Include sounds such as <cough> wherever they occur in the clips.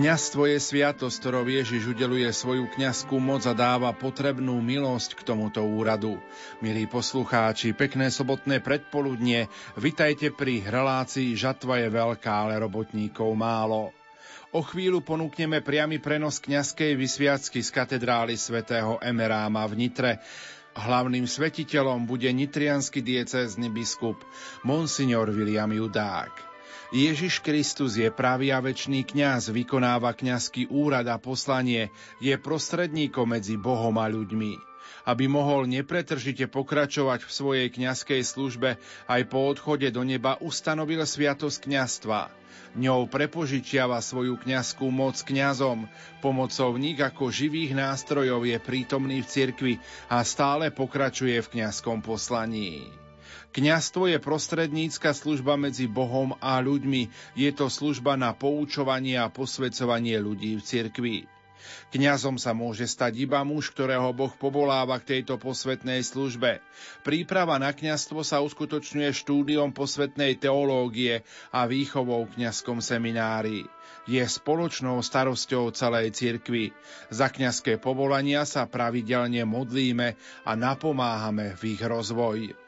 Kňazstvo je sviatosť, ktorou Ježiš udeluje svoju kňazskú moc a dáva potrebnú milosť k tomuto úradu. Milí poslucháči, pekné sobotné predpoludnie, vitajte pri relácii Žatva je veľká, ale robotníkov málo. O chvíľu ponúkneme priamy prenos kňazskej vysviacky z katedrály svätého Emeráma v Nitre. Hlavným svetiteľom bude nitrianský diecézny biskup Monsignor William Judák. Ježiš Kristus je pravý a večný kňaz, vykonáva kňazský úrad a poslanie, je prostredníkom medzi Bohom a ľuďmi. Aby mohol nepretržite pokračovať v svojej kňazskej službe, aj po odchode do neba ustanovil sviatosť kňazstva. Ňou prepožičiava svoju kňazskú moc kňazom. Pomocou nich ako živých nástrojov je prítomný v cirkvi a stále pokračuje v kňazskom poslaní. Kňastvo je prostrednícka služba medzi Bohom a ľuďmi. Je to služba na poučovanie a posvedcovanie ľudí v cirkvi. Kňazom sa môže stať iba muž, ktorého Boh povoláva k tejto posvetnej službe. Príprava na kňazstvo sa uskutočňuje štúdiom posvetnej teológie a výchovou v kňazskom seminári. Je spoločnou starosťou celej cirkvi. Za kňazské povolania sa pravidelne modlíme a napomáhame v ich rozvoj.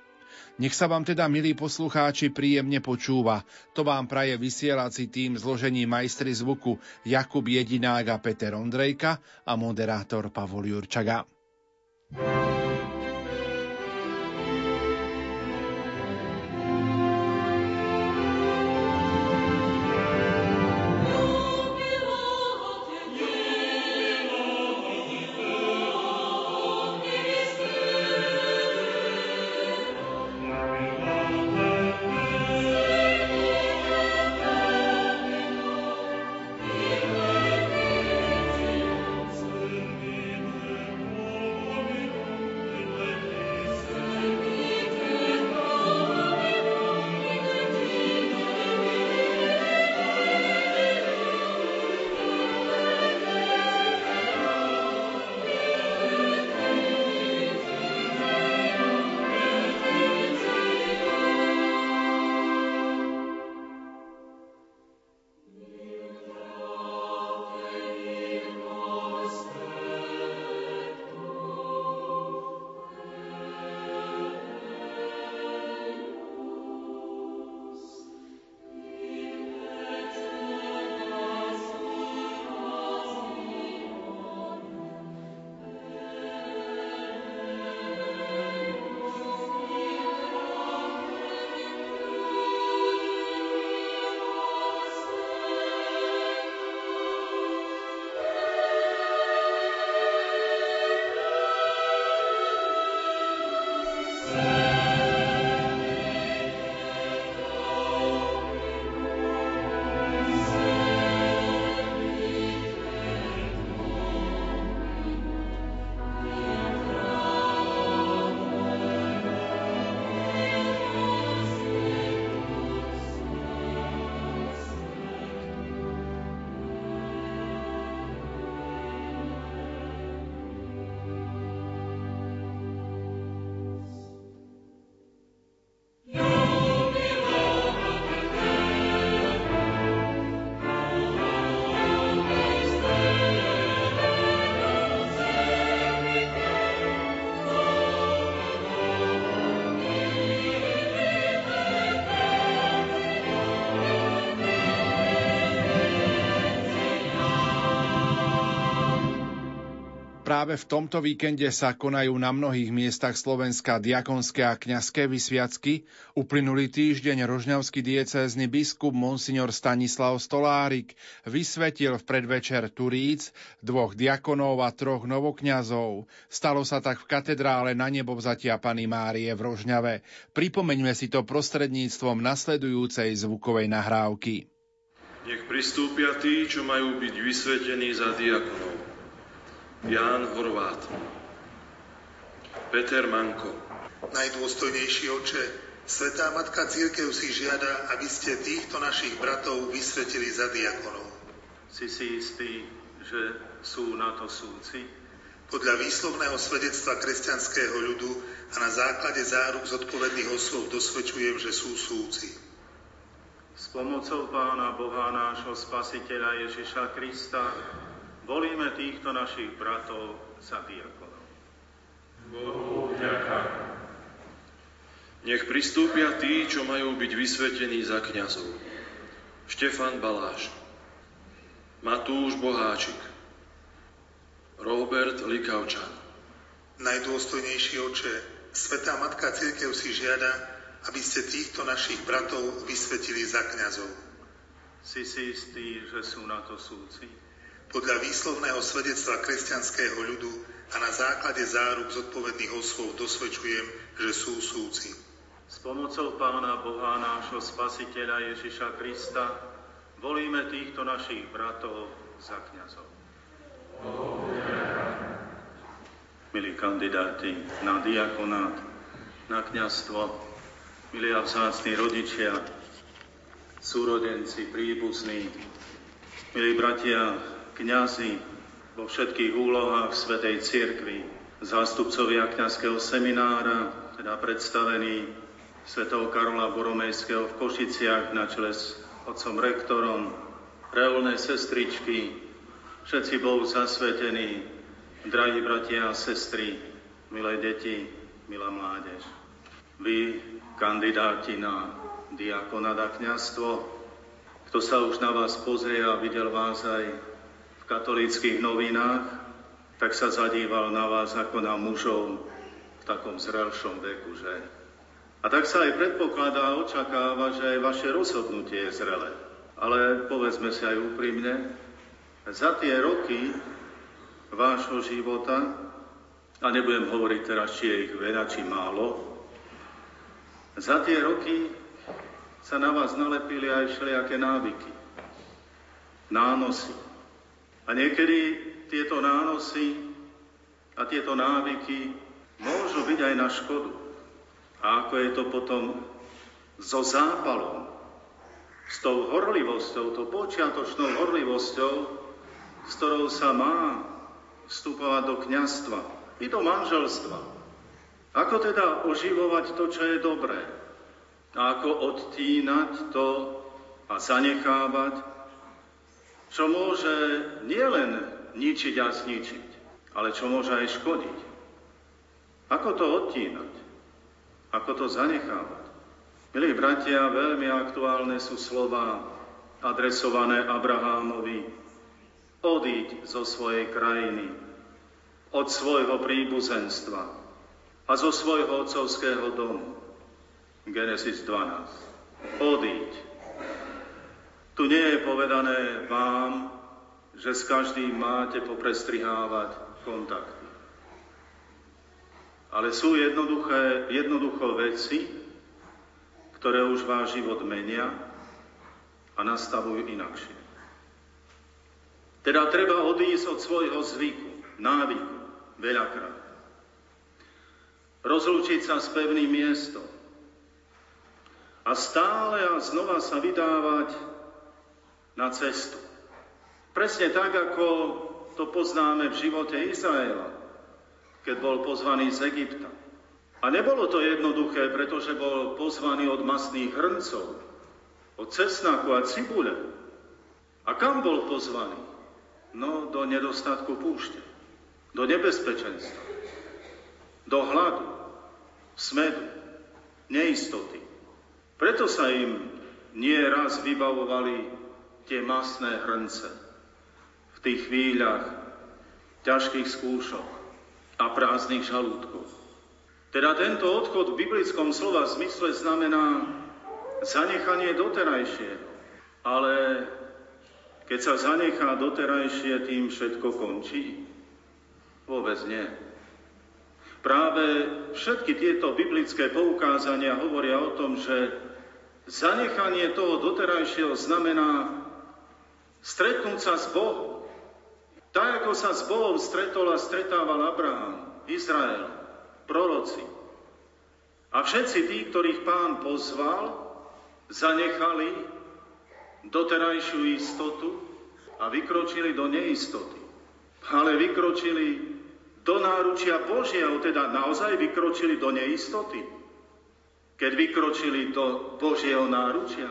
Nech sa vám teda, milí poslucháči, príjemne počúva. To vám praje vysielací tým zložení majstri zvuku Jakub Jedinák a Peter Ondrejka a moderátor Pavol Jurčaga. thank you Práve v tomto víkende sa konajú na mnohých miestach Slovenska diakonské a kňazské vysviacky. Uplynulý týždeň rožňavský diecézny biskup Monsignor Stanislav Stolárik vysvetil v predvečer Turíc dvoch diakonov a troch novokňazov. Stalo sa tak v katedrále na nebo vzatia Pany Márie v Rožňave. Pripomeňme si to prostredníctvom nasledujúcej zvukovej nahrávky. Nech pristúpia tí, čo majú byť vysvetení za diakonov. Ján Horvát, Peter Manko. Najdôstojnejší oče, Svetá Matka Církev si žiada, aby ste týchto našich bratov vysvetili za diakonov. Si si istý, že sú na to súci? Podľa výslovného svedectva kresťanského ľudu a na základe záruk zodpovedných oslov dosvedčujem, že sú súci. Z pomocou Pána Boha nášho Spasiteľa Ježiša Krista volíme týchto našich bratov za diakonov. Bohu ďaká. Nech pristúpia tí, čo majú byť vysvetení za kňazov. Štefan Baláš, Matúš Boháčik, Robert Likavčan. Najdôstojnejší oče, Svetá Matka Církev si žiada, aby ste týchto našich bratov vysvetili za kňazov. Si si istý, že sú na to súci? Podľa výslovného svedectva kresťanského ľudu a na základe záruk zodpovedných osôb dosvedčujem, že sú súci. S pomocou Pána Boha nášho Spasiteľa Ježiša Krista volíme týchto našich bratov za kňazov. Milí kandidáti na diakonát, na kňazstvo, Milí a vzácni rodičia, súrodenci, príbuzní, milí bratia, kňazi vo všetkých úlohách Svetej Cirkvi, zástupcovia kňazského seminára, teda predstavení svetov Karola Boromejského v Košiciach na čele s otcom rektorom, reálne sestričky, všetci bol zasvetení, drahí bratia a sestry, milé deti, milá mládež. Vy, kandidáti na diakonát a kniazstvo. Kto sa už na vás pozrie a videl vás aj katolíckých novinách, tak sa zadíval na vás ako na mužov v takom zrelšom veku, že? A tak sa aj predpokladá a očakáva, že aj vaše rozhodnutie je zrelé. Ale povedzme si aj úprimne, za tie roky vášho života, a nebudem hovoriť teraz, či je ich veľa, či málo, za tie roky sa na vás nalepili aj všelijaké návyky, nánosy. A niekedy tieto nánosy a tieto návyky môžu byť aj na škodu. A ako je to potom so zápalom, s tou horlivosťou, tou počiatočnou horlivosťou, s ktorou sa má vstupovať do kňastva i do manželstva. Ako teda oživovať to, čo je dobré? A ako odtínať to a zanechávať, čo môže nielen ničiť a zničiť, ale čo môže aj škodiť. Ako to odtínať? Ako to zanechávať? Milí bratia, veľmi aktuálne sú slova adresované Abrahámovi. Odíď zo svojej krajiny, od svojho príbuzenstva, a zo svojho otcovského domu. Genesis 12. Odíď. Tu nie je povedané vám, že s každým máte poprestrihávať kontakty. Ale sú jednoduché, jednoducho veci, ktoré už váš život menia a nastavujú inakšie. Teda treba odísť od svojho zvyku, návyku, veľakrát rozlúčiť sa s pevným miestom a stále a znova sa vydávať na cestu. Presne tak, ako to poznáme v živote Izraela, keď bol pozvaný z Egypta. A nebolo to jednoduché, pretože bol pozvaný od masných hrncov, od cesnaku a cibule. A kam bol pozvaný? No, do nedostatku púšte, do nebezpečenstva, do hladu, smedu, neistoty. Preto sa im nie raz vybavovali tie masné hrnce v tých chvíľach ťažkých skúšok a prázdnych žalúdkov. Teda tento odchod v biblickom slova zmysle znamená zanechanie doterajšieho. Ale keď sa zanechá doterajšie, tým všetko končí? Vôbec nie. Práve všetky tieto biblické poukázania hovoria o tom, že zanechanie toho doterajšieho znamená stretnúť sa s Bohom. Tak, ako sa s Bohom stretol a stretával Abraham, Izrael, proroci. A všetci tí, ktorých pán pozval, zanechali doterajšiu istotu a vykročili do neistoty. Ale vykročili do náručia Božieho, teda naozaj vykročili do neistoty, keď vykročili do Božieho náručia.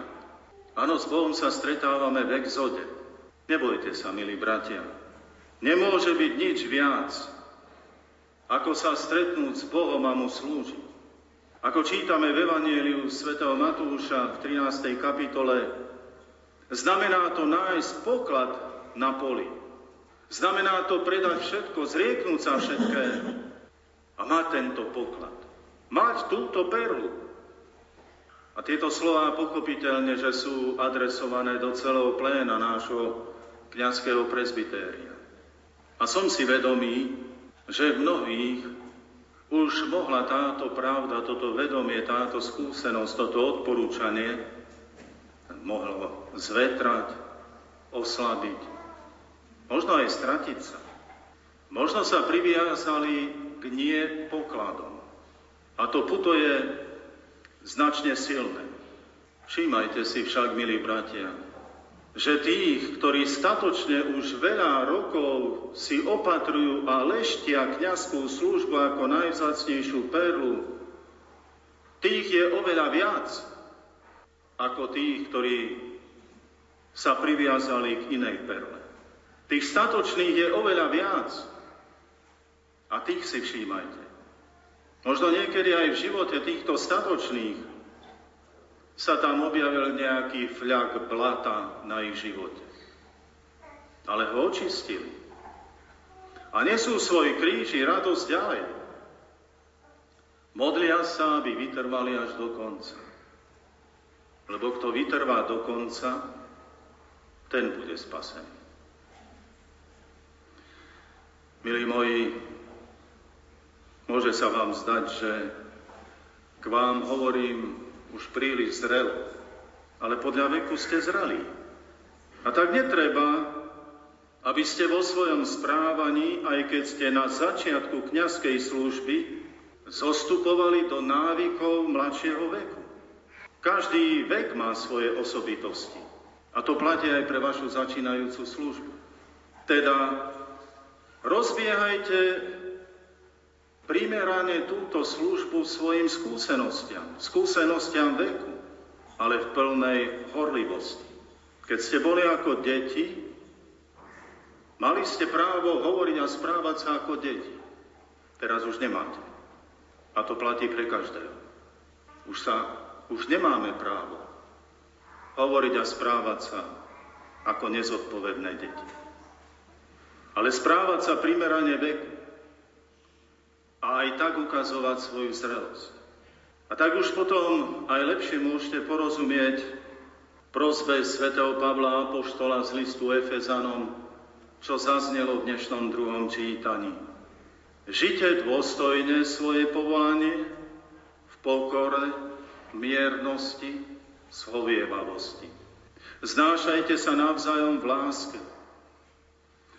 Áno, s Bohom sa stretávame v exode. Nebojte sa, milí bratia. Nemôže byť nič viac, ako sa stretnúť s Bohom a mu slúžiť. Ako čítame v Evangeliu svätého Matúša v 13. kapitole, znamená to nájsť poklad na poli. Znamená to predať všetko, zrieknúť sa všetkého a mať tento poklad. Mať túto perlu. A tieto slová pochopiteľne, že sú adresované do celého pléna nášho kniazského presbytéria. A som si vedomý, že v mnohých už mohla táto pravda, toto vedomie, táto skúsenosť, toto odporúčanie mohlo zvetrať, oslabiť, možno aj stratiť sa. Možno sa priviazali k nie pokladom. A to puto je značne silné. Všímajte si však, milí bratia, že tých, ktorí statočne už veľa rokov si opatrujú a leštia kniazskú službu ako najvzácnejšiu perlu, tých je oveľa viac ako tých, ktorí sa priviazali k inej perle. Tých statočných je oveľa viac a tých si všímajte. Možno niekedy aj v živote týchto statočných sa tam objavil nejaký fľak blata na ich živote. Ale ho očistili. A nesú svoj kríž i radosť ďalej. Modlia sa, aby vytrvali až do konca. Lebo kto vytrvá do konca, ten bude spasený. Milí moji, môže sa vám zdať, že k vám hovorím už príliš zrel, ale podľa veku ste zrali. A tak netreba, aby ste vo svojom správaní, aj keď ste na začiatku kňazskej služby, zostupovali do návykov mladšieho veku. Každý vek má svoje osobitosti. A to platí aj pre vašu začínajúcu službu. Teda rozbiehajte primerane túto službu svojim skúsenostiam, skúsenostiam veku, ale v plnej horlivosti. Keď ste boli ako deti, mali ste právo hovoriť a správať sa ako deti. Teraz už nemáte. A to platí pre každého. Už, sa, už nemáme právo hovoriť a správať sa ako nezodpovedné deti. Ale správať sa primerane veku a aj tak ukazovať svoju zrelosť. A tak už potom aj lepšie môžete porozumieť prozbe svätého Pavla Apoštola z listu Efezanom, čo zaznelo v dnešnom druhom čítaní. Žite dôstojne svoje povolanie v pokore, miernosti, zhovievavosti. Znášajte sa navzájom v láske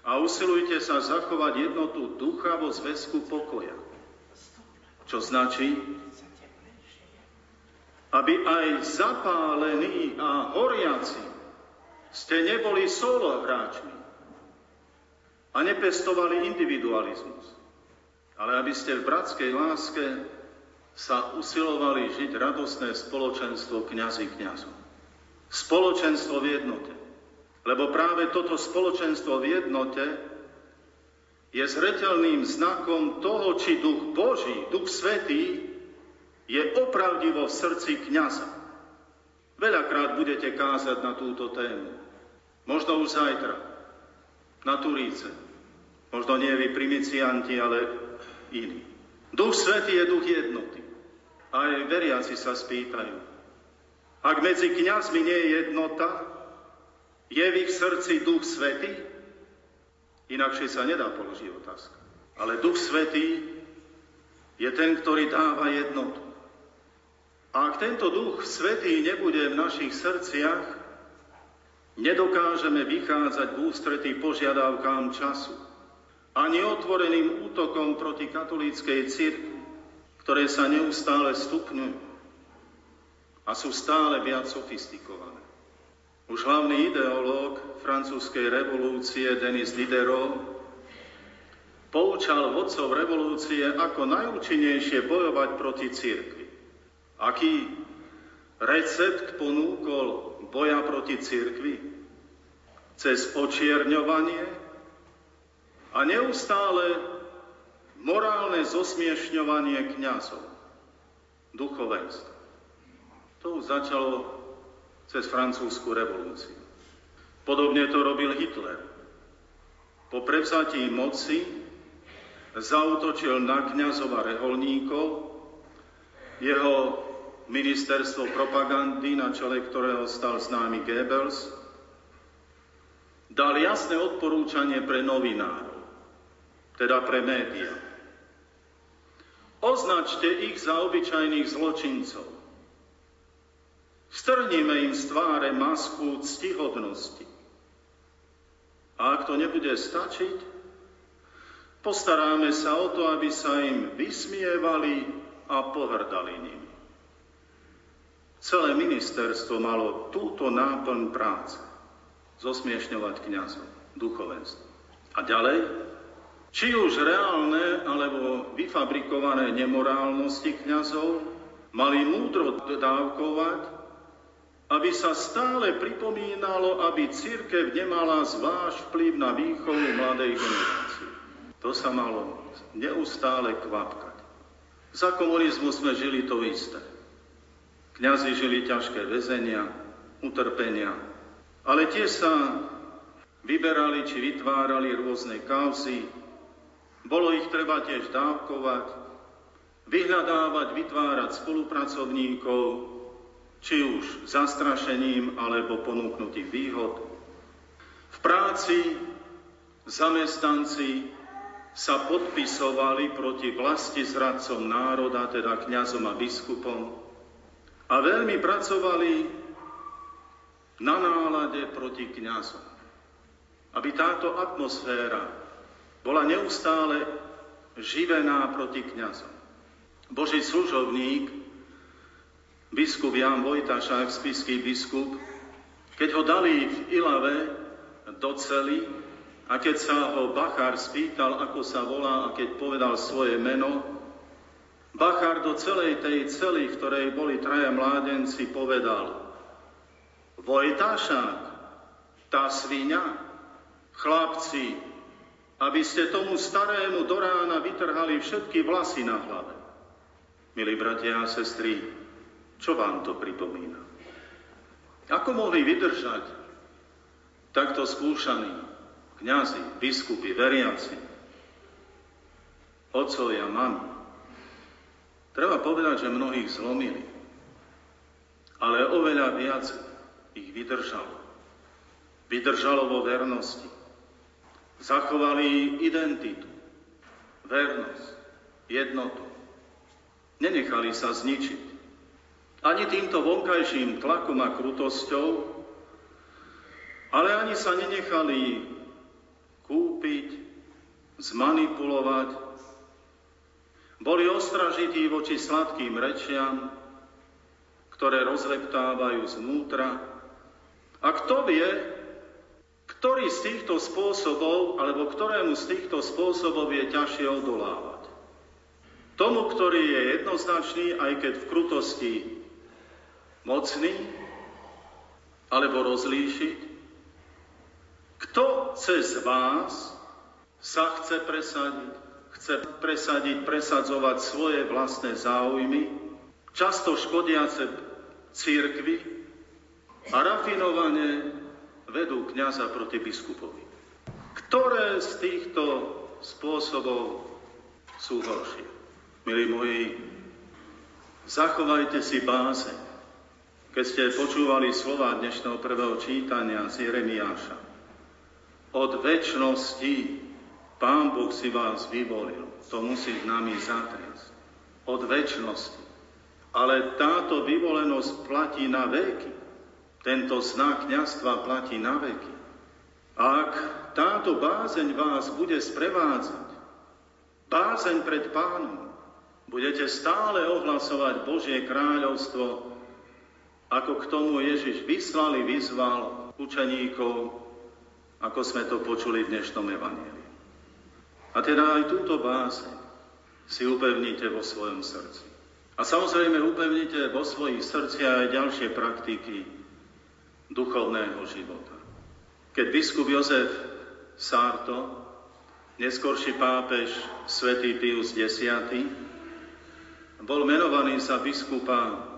a usilujte sa zachovať jednotu ducha vo zväzku pokoja čo značí, aby aj zapálení a horiaci ste neboli solo hráčmi a nepestovali individualizmus, ale aby ste v bratskej láske sa usilovali žiť radostné spoločenstvo kňazí kňazov. Spoločenstvo v jednote. Lebo práve toto spoločenstvo v jednote je zretelným znakom toho, či duch Boží, duch Svetý, je opravdivo v srdci kniaza. Veľakrát budete kázať na túto tému. Možno už zajtra, na Turíce. Možno nie vy primicianti, ale iní. Duch Svetý je duch jednoty. A aj veriaci sa spýtajú. Ak medzi kňazmi nie je jednota, je v ich srdci duch Svetý? Inakšie sa nedá položiť otázka. Ale Duch Svetý je ten, ktorý dáva jednotu. A ak tento Duch Svetý nebude v našich srdciach, nedokážeme vychádzať v ústretí požiadavkám času, ani otvoreným útokom proti katolíckej cirkvi, ktoré sa neustále stupňujú a sú stále viac sofistikované. Už hlavný ideológ francúzskej revolúcie Denis Diderot poučal vodcov revolúcie, ako najúčinnejšie bojovať proti cirkvi. Aký recept ponúkol boja proti cirkvi cez očierňovanie a neustále morálne zosmiešňovanie kňazov, duchovenstva. To už začalo cez francúzsku revolúciu. Podobne to robil Hitler. Po prevzatí moci zautočil na kňazov a reholníkov, jeho ministerstvo propagandy, na čele ktorého stal známy Goebbels, dal jasné odporúčanie pre novinárov, teda pre médiá. Označte ich za obyčajných zločincov. Strníme im z tváre masku ctihodnosti. A ak to nebude stačiť, postaráme sa o to, aby sa im vysmievali a pohrdali nimi. Celé ministerstvo malo túto náplň práce. Zosmiešňovať kniazov, duchovenstvo. A ďalej, či už reálne alebo vyfabrikované nemorálnosti kňazov mali múdro dodávkovať, aby sa stále pripomínalo, aby církev nemala zvlášť vplyv na výchovu mladej generácie. To sa malo neustále kvapkať. Za komunizmu sme žili to isté. Kňazi žili ťažké väzenia, utrpenia, ale tiež sa vyberali či vytvárali rôzne kauzy, bolo ich treba tiež dávkovať, vyhľadávať, vytvárať spolupracovníkov, či už zastrašením alebo ponúknutím výhod. V práci zamestnanci sa podpisovali proti vlasti zradcom národa, teda kňazom a biskupom, a veľmi pracovali na nálade proti kňazom. Aby táto atmosféra bola neustále živená proti kňazom. Boží služovník, biskup Jan Vojtašák, spiský biskup, keď ho dali v Ilave do cely a keď sa ho Bachár spýtal, ako sa volá a keď povedal svoje meno, Bachár do celej tej cely, v ktorej boli traja mládenci, povedal Vojtašák, tá svíňa, chlapci, aby ste tomu starému do rána vytrhali všetky vlasy na hlave. Milí bratia a sestry, čo vám to pripomína? Ako mohli vydržať takto skúšaní kňazi, biskupy, veriaci, otcovia, mami? Treba povedať, že mnohých zlomili, ale oveľa viac ich vydržalo. Vydržalo vo vernosti. Zachovali identitu, vernosť, jednotu. Nenechali sa zničiť. Ani týmto vonkajším tlakom a krutosťou, ale ani sa nenechali kúpiť, zmanipulovať boli ostražití voči sladkým rečiam, ktoré rozleptávajú znútra. A kto vie, ktorý z týchto spôsobov, alebo ktorému z týchto spôsobov je ťažšie odolávať. Tomu, ktorý je jednoznačný, aj keď v krutosti mocný, alebo rozlíšiť, kto cez vás sa chce presadiť, chce presadiť, presadzovať svoje vlastné záujmy, často škodiace církvy a rafinovane vedú kniaza proti biskupovi. Ktoré z týchto spôsobov sú horšie? Milí moji, zachovajte si báze, keď ste počúvali slova dnešného prvého čítania z Jeremiáša. Od väčšnosti Pán Boh si vás vyvolil. To musí s nami zatriasť. Od väčšnosti. Ale táto vyvolenosť platí na veky. Tento znak kniastva platí na veky. Ak táto bázeň vás bude sprevádzať, bázeň pred pánom, budete stále ohlasovať Božie kráľovstvo, ako k tomu Ježiš vyslal vyzval učeníkov, ako sme to počuli v dnešnom evaníliu. A teda aj túto bázeň si upevnite vo svojom srdci. A samozrejme upevnite vo svojich srdciach aj ďalšie praktiky duchovného života. Keď biskup Jozef Sarto, neskorší pápež svätý Pius X, bol menovaný za biskupa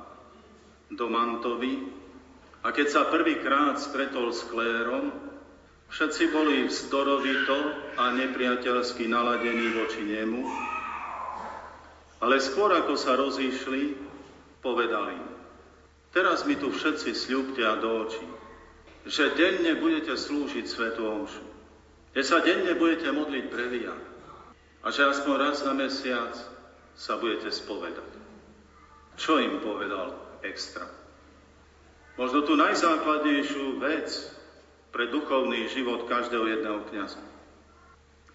do Mantovy. A keď sa prvýkrát stretol s klérom, všetci boli vzdorovito a nepriateľsky naladení voči nemu, ale skôr ako sa rozíšli, povedali, teraz mi tu všetci sľubte a do očí, že denne budete slúžiť Svetu Omšu, že sa denne budete modliť previa a že aspoň raz za mesiac sa budete spovedať. Čo im povedal extra? Možno tú najzákladnejšiu vec pre duchovný život každého jedného kniaza.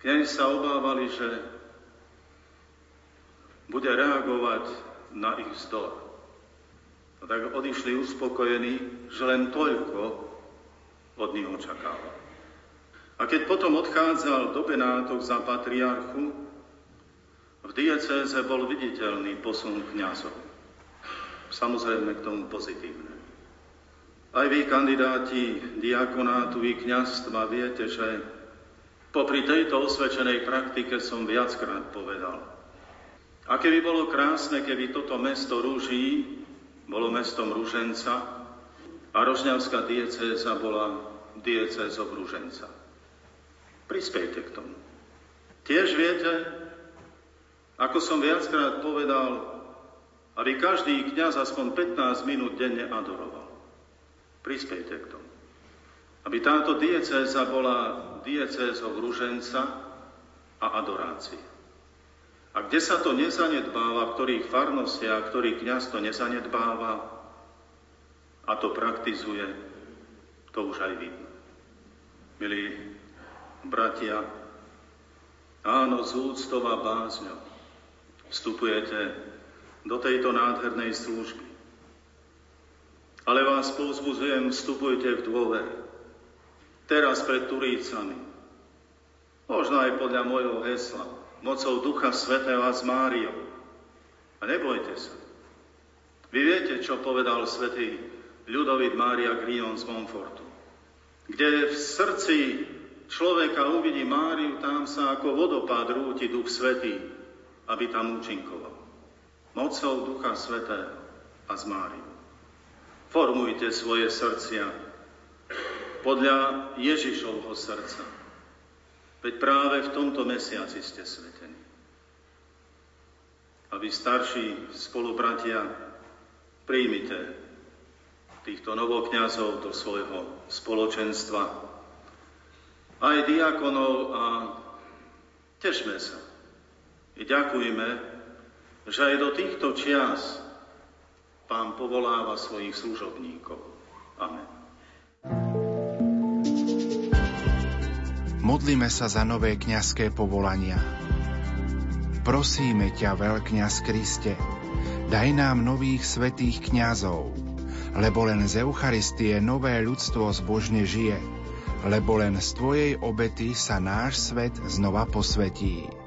Kňazi sa obávali, že bude reagovať na ich vzdor. A tak odišli uspokojení, že len toľko od nich očakával. A keď potom odchádzal do Benátok za patriarchu, v diecéze bol viditeľný posun kniazov. Samozrejme k tomu pozitívne. Aj vy, kandidáti diakonátu i kniazstva, viete, že popri tejto osvedčenej praktike som viackrát povedal. Aké by bolo krásne, keby toto mesto Rúží bolo mestom Rúženca a Rožňavská diecéza bola diecézou Rúženca. Prispejte k tomu. Tiež viete, ako som viackrát povedal, aby každý kňaz aspoň 15 minút denne adoroval. Prispejte k tomu. Aby táto diecéza bola diecézou ruženca a adorácie. A kde sa to nezanedbáva, v ktorých farnostiach, ktorý kňaz to nezanedbáva a to praktizuje, to už aj vidno. Milí bratia, áno, z úctou a bázňou vstupujete do tejto nádhernej služby. Ale vás povzbudzujem, vstupujte v dôvere. Teraz pred Turícami. Možno aj podľa môjho hesla. Mocou Ducha Svetého a s Máriou. A nebojte sa. Vy viete, čo povedal svätý Ľudovit Mária Grion z Monfortu. Kde v srdci človeka uvidí Máriu, tam sa ako vodopád rúti Duch Svetý, aby tam účinkoval. Mocou Ducha Svetého a z Máriu. Formujte svoje srdcia podľa Ježišovho srdca. Veď práve v tomto mesiaci ste svetení. A vy starší spolubratia, príjmite týchto novokňazov do svojho spoločenstva aj diakonov a tešme sa. I ďakujme, že aj do týchto čias Pán povoláva svojich služobníkov. Amen. Modlíme sa za nové kňazské povolania. Prosíme ťa, veľkňaz Kriste, daj nám nových svetých kňazov, lebo len z Eucharistie nové ľudstvo zbožne žije – lebo len z Tvojej obety sa náš svet znova posvetí.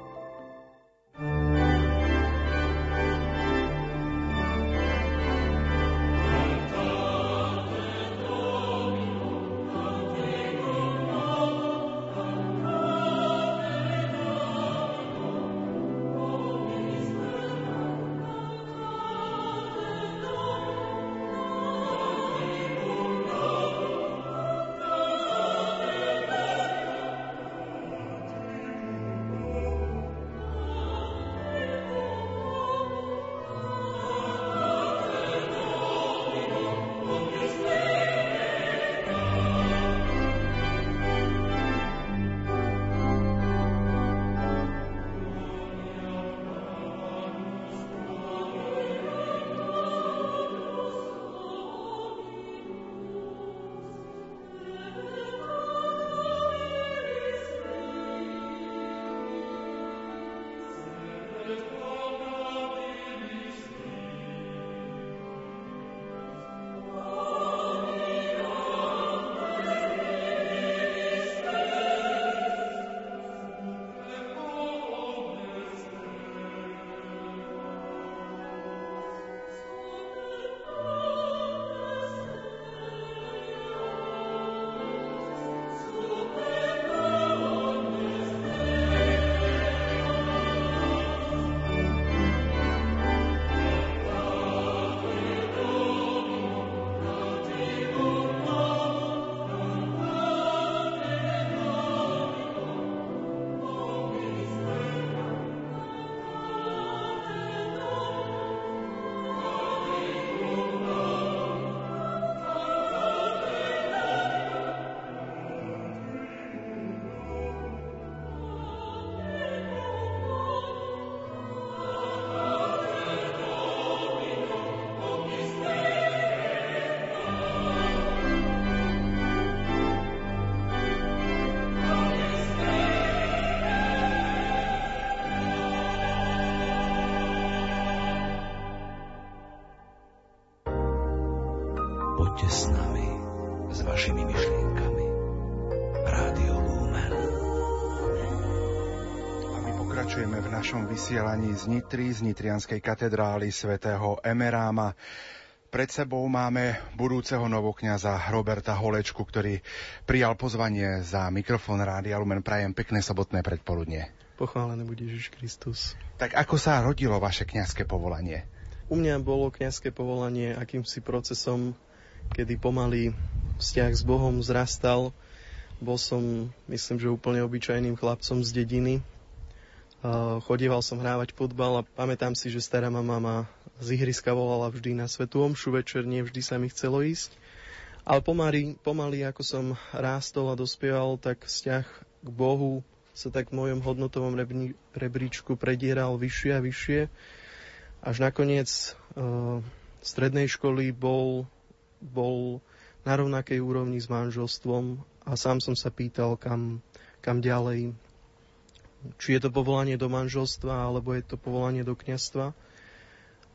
Vysielaní z Nitry, z Nitrianskej katedrály svätého Emeráma. Pred sebou máme budúceho novokňaza Roberta Holečku, ktorý prijal pozvanie za mikrofón Rádia Lumen. Prajem pekné sobotné predpoludne. Pochválený bude Ježiš Kristus. Tak ako sa rodilo vaše kňazské povolanie? U mňa bolo kňazské povolanie akýmsi procesom, kedy pomaly vzťah s Bohom zrastal. Bol som, myslím, že úplne obyčajným chlapcom z dediny. Chodieval som hrávať futbal a pamätám si, že stará mama ma z ihriska volala vždy na svetú omšu večer, nie vždy sa mi chcelo ísť. Ale pomaly, pomaly, ako som rástol a dospieval, tak vzťah k Bohu sa tak v mojom hodnotovom rebríčku predieral vyššie a vyššie. Až nakoniec uh, strednej školy bol, bol na rovnakej úrovni s manželstvom a sám som sa pýtal, kam, kam ďalej. Či je to povolanie do manželstva, alebo je to povolanie do kňastva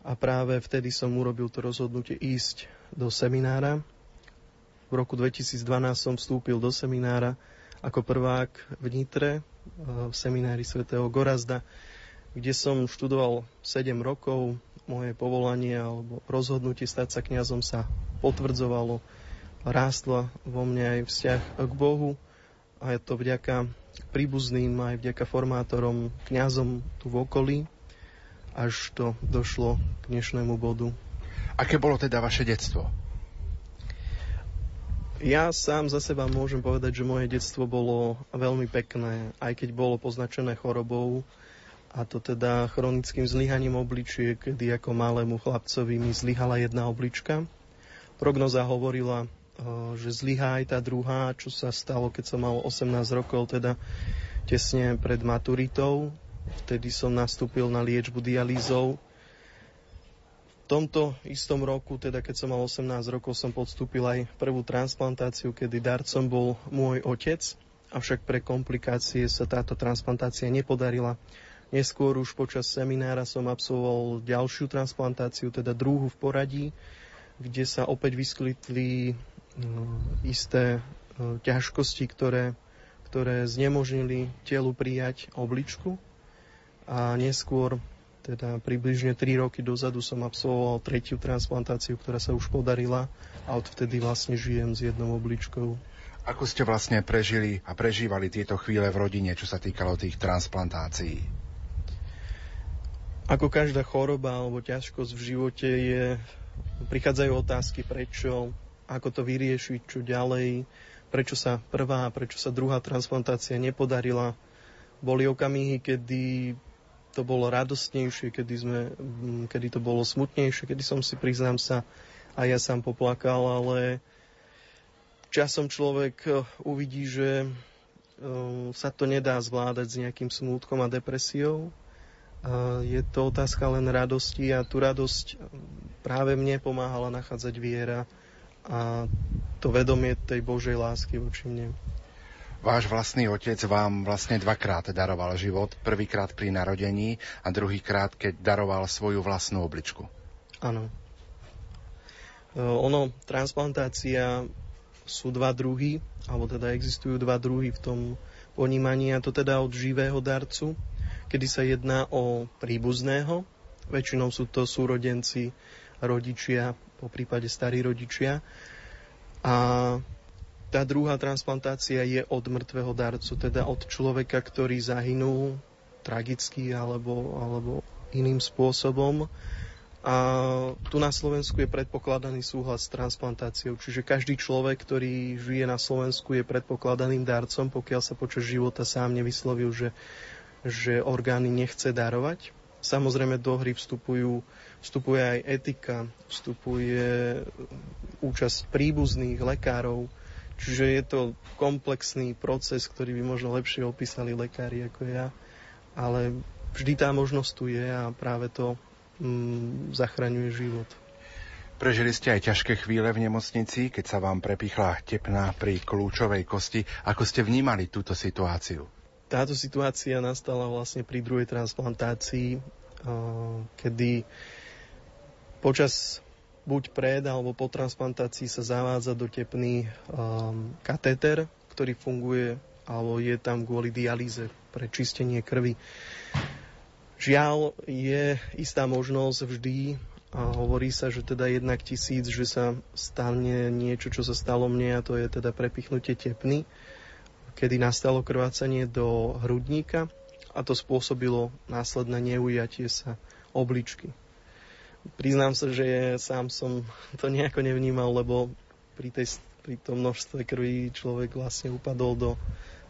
a práve vtedy som urobil to rozhodnutie ísť do seminára. V roku 2012 som vstúpil do seminára ako prvák v Nitre, eh, v seminári svätého Gorazda, kde som študoval 7 rokov. Moje povolanie alebo rozhodnutie stať sa kňazom sa potvrdzovalo. Rástla vo mne aj vzťah k Bohu a je to vďaka príbuzným aj vďaka formátorom, kňazom tu v okolí až to došlo k dnešnému bodu. Aké bolo teda vaše detstvo? Ja sám za seba môžem povedať, že moje detstvo bolo veľmi pekné, aj keď bolo poznačené chorobou, a to teda chronickým zlyhaním obličiek, kedy ako malému chlapcovi mi zlyhala jedna oblička. Prognoza hovorila, že zlyhá aj tá druhá, čo sa stalo, keď som mal 18 rokov, teda tesne pred maturitou. Vtedy som nastúpil na liečbu dialýzou. V tomto istom roku, teda keď som mal 18 rokov, som podstúpil aj prvú transplantáciu, kedy darcom bol môj otec, avšak pre komplikácie sa táto transplantácia nepodarila. Neskôr už počas seminára som absolvoval ďalšiu transplantáciu, teda druhú v poradí, kde sa opäť vyskytli isté no, ťažkosti, ktoré, ktoré znemožnili telu prijať obličku a neskôr teda približne 3 roky dozadu som absolvoval tretiu transplantáciu, ktorá sa už podarila a odvtedy vlastne žijem s jednou obličkou. Ako ste vlastne prežili a prežívali tieto chvíle v rodine, čo sa týkalo tých transplantácií? Ako každá choroba alebo ťažkosť v živote je, prichádzajú otázky prečo, ako to vyriešiť, čo ďalej, prečo sa prvá, prečo sa druhá transplantácia nepodarila. Boli okamihy, kedy to bolo radostnejšie, kedy, sme, mm, kedy to bolo smutnejšie, kedy som si, priznám sa, a ja sám poplakal, ale časom človek eh, uvidí, že eh, sa to nedá zvládať s nejakým smútkom a depresiou. Je to otázka len radosti a tú radosť práve mne pomáhala nachádzať viera a to vedomie tej Božej lásky voči mne. Váš vlastný otec vám vlastne dvakrát daroval život. Prvýkrát pri narodení a druhýkrát, keď daroval svoju vlastnú obličku. Áno. E, ono, transplantácia sú dva druhy, alebo teda existujú dva druhy v tom ponímaní, a to teda od živého darcu, kedy sa jedná o príbuzného, väčšinou sú to súrodenci, rodičia, po prípade starí rodičia. A tá druhá transplantácia je od mŕtvého darcu, teda od človeka, ktorý zahynul tragicky alebo, alebo iným spôsobom. A tu na Slovensku je predpokladaný súhlas s transplantáciou, čiže každý človek, ktorý žije na Slovensku, je predpokladaným darcom, pokiaľ sa počas života sám nevyslovil, že, že orgány nechce darovať. Samozrejme do hry vstupujú, vstupuje aj etika, vstupuje účasť príbuzných lekárov, Čiže je to komplexný proces, ktorý by možno lepšie opísali lekári ako ja, ale vždy tá možnosť tu je a práve to mm, zachraňuje život. Prežili ste aj ťažké chvíle v nemocnici, keď sa vám prepichla tepna pri kľúčovej kosti. Ako ste vnímali túto situáciu? Táto situácia nastala vlastne pri druhej transplantácii, kedy počas buď pred alebo po transplantácii sa zavádza do tepny um, katéter, ktorý funguje alebo je tam kvôli dialýze pre čistenie krvi. Žiaľ, je istá možnosť vždy, a hovorí sa, že teda jednak tisíc, že sa stane niečo, čo sa stalo mne a to je teda prepichnutie tepny, kedy nastalo krvácanie do hrudníka a to spôsobilo následné neujatie sa obličky. Priznám sa, že sám som to nejako nevnímal, lebo pri, tej, pri tom množstve krvi človek vlastne upadol do,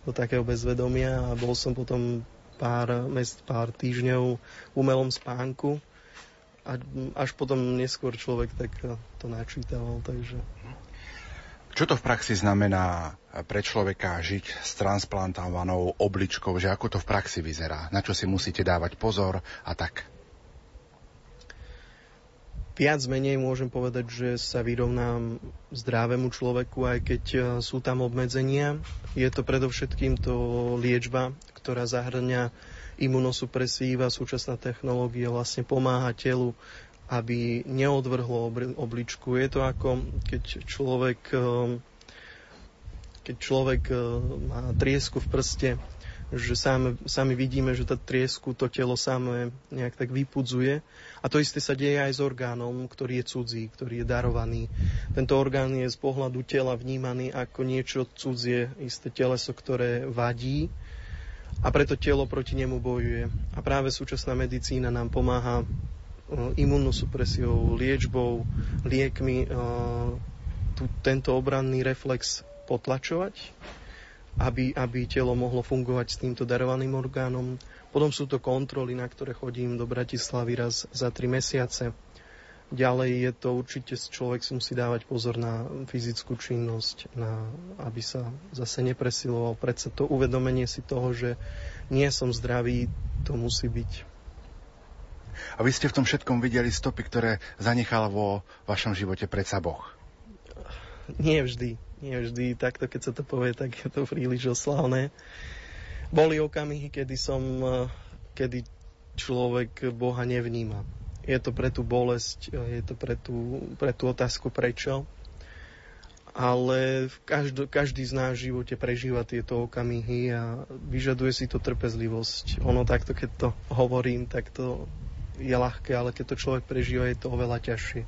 do takého bezvedomia a bol som potom pár, mest, pár týždňov v umelom spánku. A až potom neskôr človek tak to načítaval, takže... Čo to v praxi znamená pre človeka žiť s transplantovanou obličkou, že ako to v praxi vyzerá, na čo si musíte dávať pozor? A tak? Viac menej môžem povedať, že sa vyrovnám zdravému človeku, aj keď e, sú tam obmedzenia. Je to predovšetkým to liečba, ktorá zahrňa imunosupresíva, súčasná technológia vlastne pomáha telu, aby neodvrhlo obličku. Je to ako keď človek, e, keď človek e, má triesku v prste, že sami, sami vidíme, že tá triesku to telo samé nejak tak vypudzuje. A to isté sa deje aj s orgánom, ktorý je cudzí, ktorý je darovaný. Tento orgán je z pohľadu tela vnímaný ako niečo cudzie, isté teleso, ktoré vadí a preto telo proti nemu bojuje. A práve súčasná medicína nám pomáha e, imunosupresiou, liečbou, liekmi e, tento obranný reflex potlačovať aby, aby telo mohlo fungovať s týmto darovaným orgánom. Potom sú to kontroly, na ktoré chodím do Bratislavy raz za tri mesiace. Ďalej je to určite, človek si musí dávať pozor na fyzickú činnosť, na, aby sa zase nepresiloval. Predsa to uvedomenie si toho, že nie som zdravý, to musí byť. A vy ste v tom všetkom videli stopy, ktoré zanechal vo vašom živote predsa Boh? Nie vždy nie vždy takto, keď sa to povie, tak je to príliš oslavné. Boli okamihy, kedy som, eh, kedy človek Boha nevníma. Je to pre tú bolesť, eh, je to pre tú, pre tú otázku prečo. Ale každý, každý z nás v živote prežíva tieto okamihy a vyžaduje si to trpezlivosť. Ono takto, keď to hovorím, tak to je ľahké, ale keď to človek prežíva, je to oveľa ťažšie.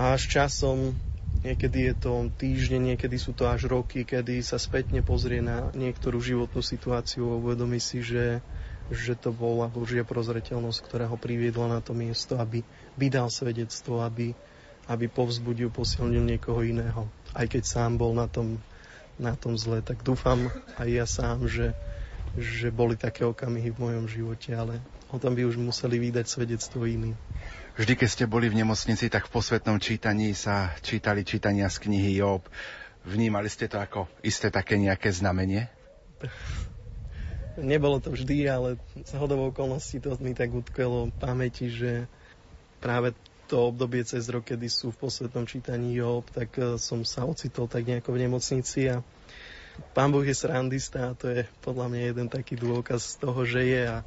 A až časom Niekedy je to týždne, niekedy sú to až roky, kedy sa spätne pozrie na niektorú životnú situáciu a uvedomí si, že, že to bola Božia prozreteľnosť, ktorá ho priviedla na to miesto, aby vydal svedectvo, aby, aby povzbudil, posilnil niekoho iného. Aj keď sám bol na tom, na tom zle, tak dúfam aj ja sám, že, že boli také okamihy v mojom živote, ale o tom by už museli vydať svedectvo iní. Vždy, keď ste boli v nemocnici, tak v posvetnom čítaní sa čítali čítania z knihy Job. Vnímali ste to ako isté také nejaké znamenie? Nebolo to vždy, ale z hodovou okolností to mi tak utkvelo v pamäti, že práve to obdobie cez rok, kedy sú v posvetnom čítaní Job, tak e, som sa ocitol tak nejako v nemocnici a Pán Boh je srandista a to je podľa mňa jeden taký dôkaz z toho, že je a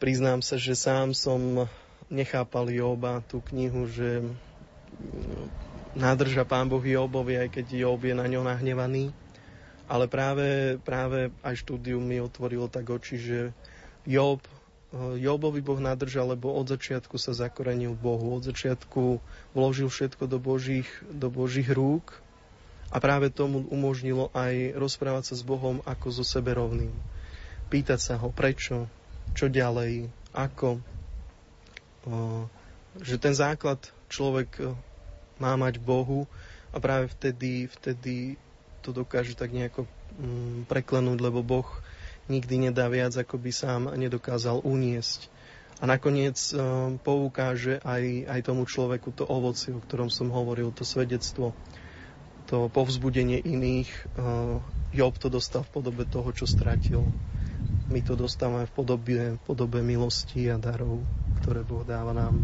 priznám sa, že sám som nechápal Joba, tú knihu, že nádrža pán Boh Jobovi, aj keď Job je na ňo nahnevaný. Ale práve, práve aj štúdium mi otvorilo tak oči, že Job, Jobovi Boh nadržal, lebo od začiatku sa zakorenil Bohu. Od začiatku vložil všetko do Božích, do Božích rúk a práve tomu umožnilo aj rozprávať sa s Bohom ako so seberovným. Pýtať sa ho, prečo, čo ďalej, ako, že ten základ človek e, má mať Bohu a práve vtedy, vtedy to dokáže tak nejako mm, preklenúť, lebo Boh nikdy nedá viac, ako by sám nedokázal uniesť. A nakoniec e, poukáže aj, aj tomu človeku to ovoci, o ktorom som hovoril, to svedectvo, to povzbudenie iných. E, Job to dostal v podobe toho, čo stratil. My to dostávame v podobe, v podobe milosti a darov ktoré Boh dáva nám.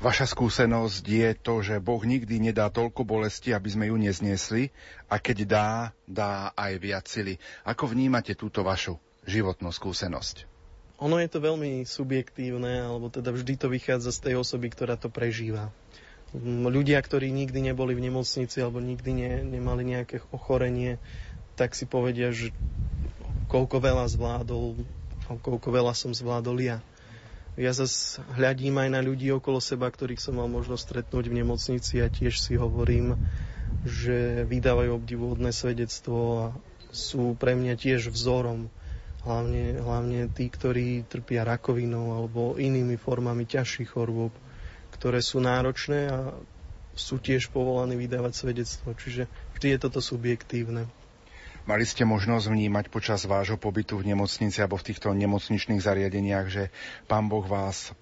Vaša skúsenosť je to, že Boh nikdy nedá toľko bolesti, aby sme ju nezniesli a keď dá, dá aj viac sily. Ako vnímate túto vašu životnú skúsenosť? ono je to veľmi subjektívne, alebo teda vždy to vychádza z tej osoby, ktorá to prežíva. Ľudia, ktorí nikdy neboli v nemocnici alebo nikdy ne, nemali nejaké ochorenie, tak si povedia, že koľko veľa zvládol, koľko veľa som zvládol ja. Ja zase hľadím aj na ľudí okolo seba, ktorých som mal možnosť stretnúť v nemocnici a tiež si hovorím, že vydávajú obdivuhodné svedectvo a sú pre mňa tiež vzorom hlavne, hlavne tí, ktorí trpia rakovinou alebo inými formami ťažších chorôb, ktoré sú náročné a sú tiež povolaní vydávať svedectvo. Čiže vždy je toto subjektívne. Mali ste možnosť vnímať počas vášho pobytu v nemocnici alebo v týchto nemocničných zariadeniach, že pán Boh vás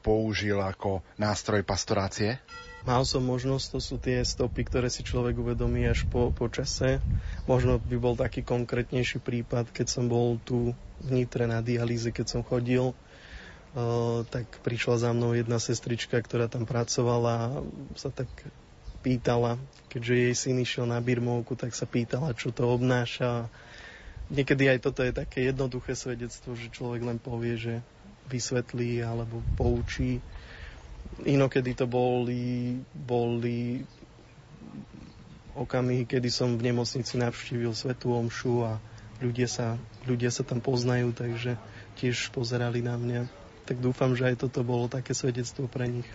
použil ako nástroj pastorácie? Mal som možnosť, to sú tie stopy, ktoré si človek uvedomí až po, po čase. Možno by bol taký konkrétnejší prípad, keď som bol tu v Nitre na dialýze, keď som chodil, uh, tak prišla za mnou jedna sestrička, ktorá tam pracovala a sa tak pýtala, keďže jej syn išiel na birmovku, tak sa pýtala, čo to obnáša. Niekedy aj toto je také jednoduché svedectvo, že človek len povie, že vysvetlí alebo poučí Inokedy to boli, boli okamihy, kedy som v nemocnici navštívil Svetú Omšu a ľudia sa, ľudia sa tam poznajú, takže tiež pozerali na mňa. Tak dúfam, že aj toto bolo také svedectvo pre nich.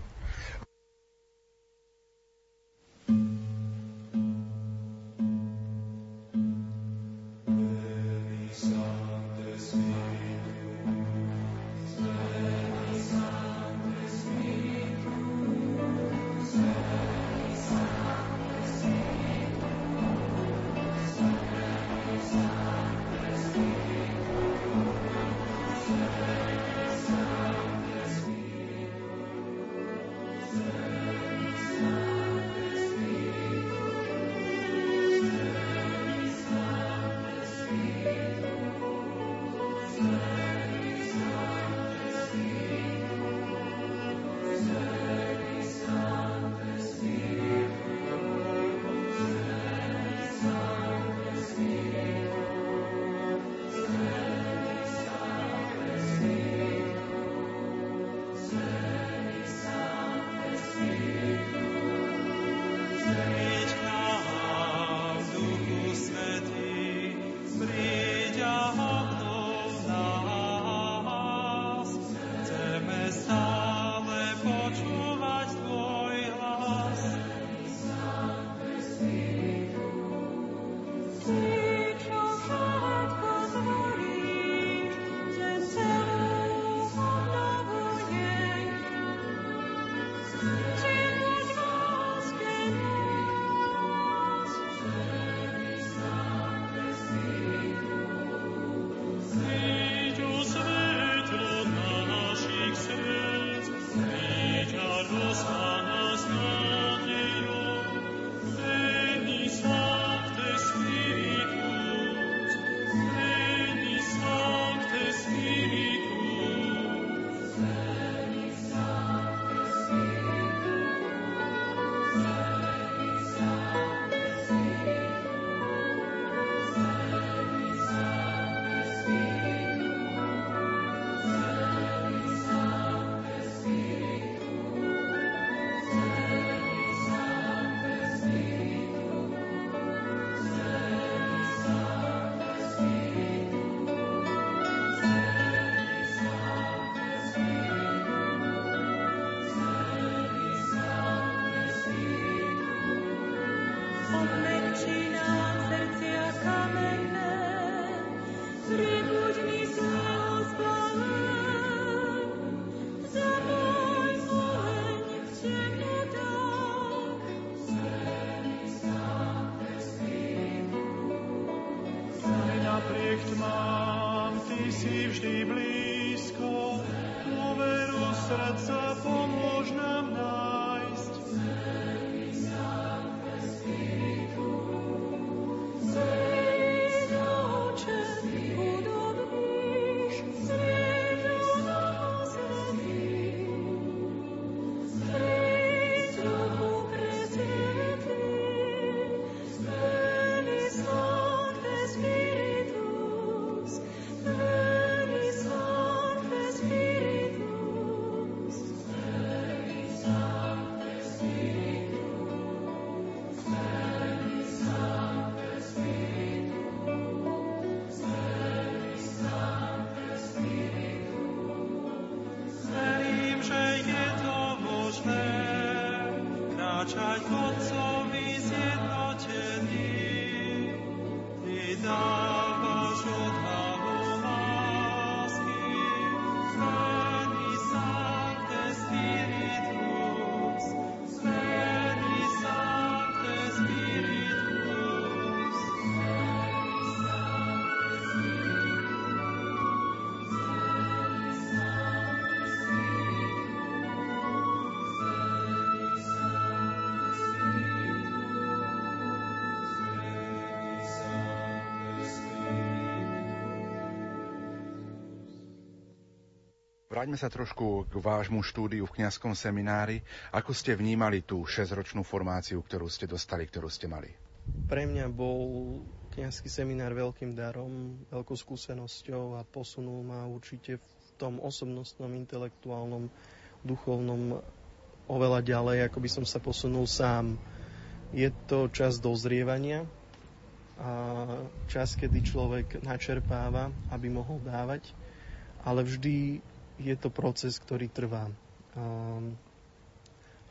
Vráťme sa trošku k vášmu štúdiu v kňazskom seminári. Ako ste vnímali tú 6-ročnú formáciu, ktorú ste dostali, ktorú ste mali? Pre mňa bol kňazský seminár veľkým darom, veľkou skúsenosťou a posunul ma určite v tom osobnostnom, intelektuálnom, duchovnom oveľa ďalej, ako by som sa posunul sám. Je to čas dozrievania a čas, kedy človek načerpáva, aby mohol dávať, ale vždy je to proces, ktorý trvá.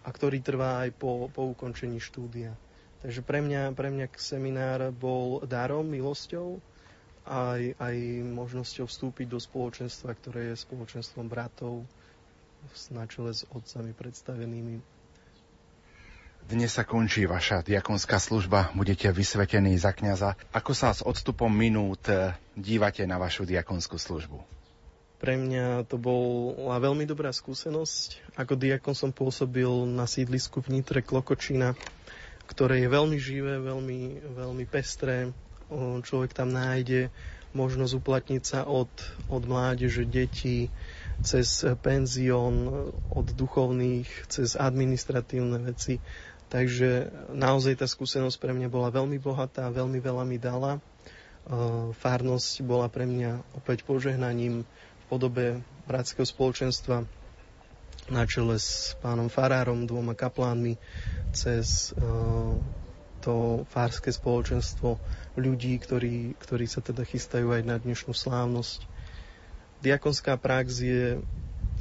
A ktorý trvá aj po, po ukončení štúdia. Takže pre mňa, pre mňa seminár bol darom, milosťou, aj, aj možnosťou vstúpiť do spoločenstva, ktoré je spoločenstvom bratov na čele s otcami predstavenými. Dnes sa končí vaša diakonská služba, budete vysvetení za kňaza. Ako sa s odstupom minút dívate na vašu diakonskú službu? Pre mňa to bola veľmi dobrá skúsenosť. Ako diakon som pôsobil na sídlisku v Nitre Klokočina, ktoré je veľmi živé, veľmi, veľmi pestré. Človek tam nájde možnosť uplatniť sa od, od mládeže, detí, cez penzión, od duchovných, cez administratívne veci. Takže naozaj tá skúsenosť pre mňa bola veľmi bohatá, veľmi veľa mi dala. Fárnosť bola pre mňa opäť požehnaním podobe bratského spoločenstva na čele s pánom Farárom, dvoma kaplánmi, cez uh, to fárske spoločenstvo ľudí, ktorí, ktorí sa teda chystajú aj na dnešnú slávnosť. Diakonská prax je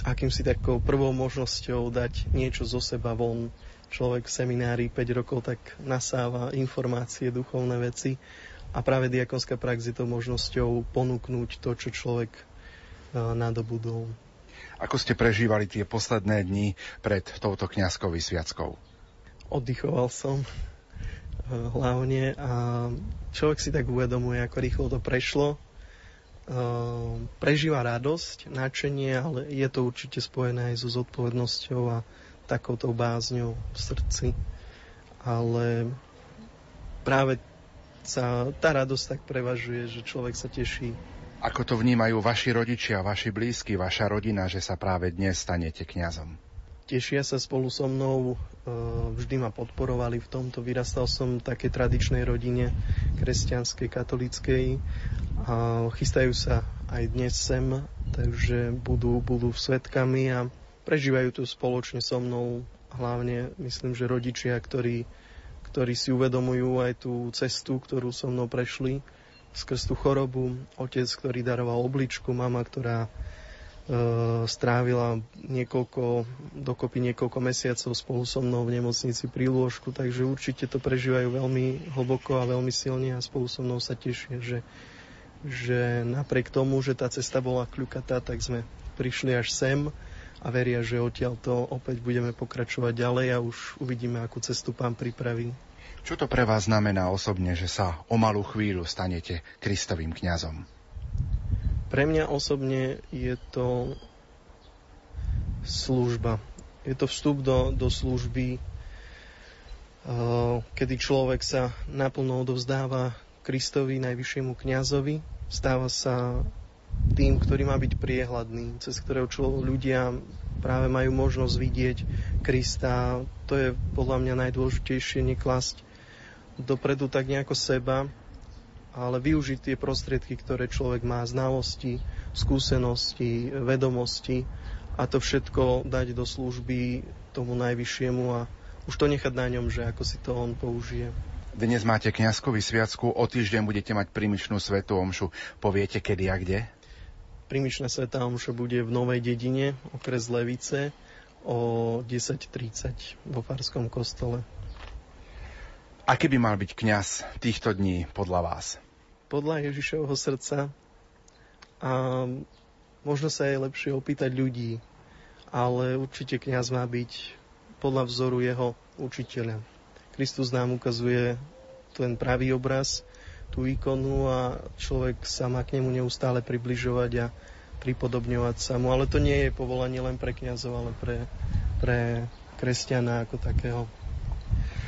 akýmsi takou prvou možnosťou dať niečo zo seba von. Človek v seminári 5 rokov tak nasáva informácie, duchovné veci a práve diakonská prax je to možnosťou ponúknuť to, čo človek nadobudol. Ako ste prežívali tie posledné dni pred touto kňazkou vysviackou? Oddychoval som e, hlavne a človek si tak uvedomuje, ako rýchlo to prešlo. E, prežíva radosť, nadšenie, ale je to určite spojené aj so zodpovednosťou a takouto bázňou v srdci. Ale práve sa tá radosť tak prevažuje, že človek sa teší ako to vnímajú vaši rodičia, vaši blízky, vaša rodina, že sa práve dnes stanete kňazom? Tešia sa spolu so mnou, e, vždy ma podporovali v tomto. Vyrastal som v takej tradičnej rodine, kresťanskej, katolíckej a chystajú sa aj dnes sem, takže budú, budú svetkami a prežívajú tu spoločne so mnou. Hlavne myslím, že rodičia, ktorí, ktorí si uvedomujú aj tú cestu, ktorú so mnou prešli, skrz tú chorobu, otec, ktorý daroval obličku, mama, ktorá e, strávila niekoľko, dokopy niekoľko mesiacov spolu so mnou v nemocnici pri lôžku, takže určite to prežívajú veľmi hlboko a veľmi silne a spolu so mnou sa tešia, že, že napriek tomu, že tá cesta bola kľukatá, tak sme prišli až sem a veria, že odtiaľ to opäť budeme pokračovať ďalej a už uvidíme, akú cestu pán pripraví. Čo to pre vás znamená osobne, že sa o malú chvíľu stanete Kristovým kňazom? Pre mňa osobne je to služba. Je to vstup do, do služby, uh, kedy človek sa naplno odovzdáva Kristovi, najvyššiemu kňazovi, stáva sa tým, ktorý má byť priehľadný, cez ktorého človek, ľudia práve majú možnosť vidieť Krista. To je podľa mňa najdôležitejšie, neklasť dopredu tak nejako seba, ale využiť tie prostriedky, ktoré človek má, znalosti, skúsenosti, vedomosti a to všetko dať do služby tomu najvyššiemu a už to nechať na ňom, že ako si to on použije. Dnes máte kňazkový sviacku, o týždeň budete mať primičnú svetú omšu. Poviete kedy a kde? Primičná svetá omša bude v Novej dedine, okres Levice, o 10.30 vo Farskom kostole. Aký by mal byť kňaz týchto dní podľa vás? Podľa Ježišovho srdca a možno sa je lepšie opýtať ľudí, ale určite kňaz má byť podľa vzoru jeho učiteľa. Kristus nám ukazuje ten pravý obraz, tú ikonu a človek sa má k nemu neustále približovať a pripodobňovať sa mu. Ale to nie je povolanie len pre kňazov, ale pre, pre kresťana ako takého.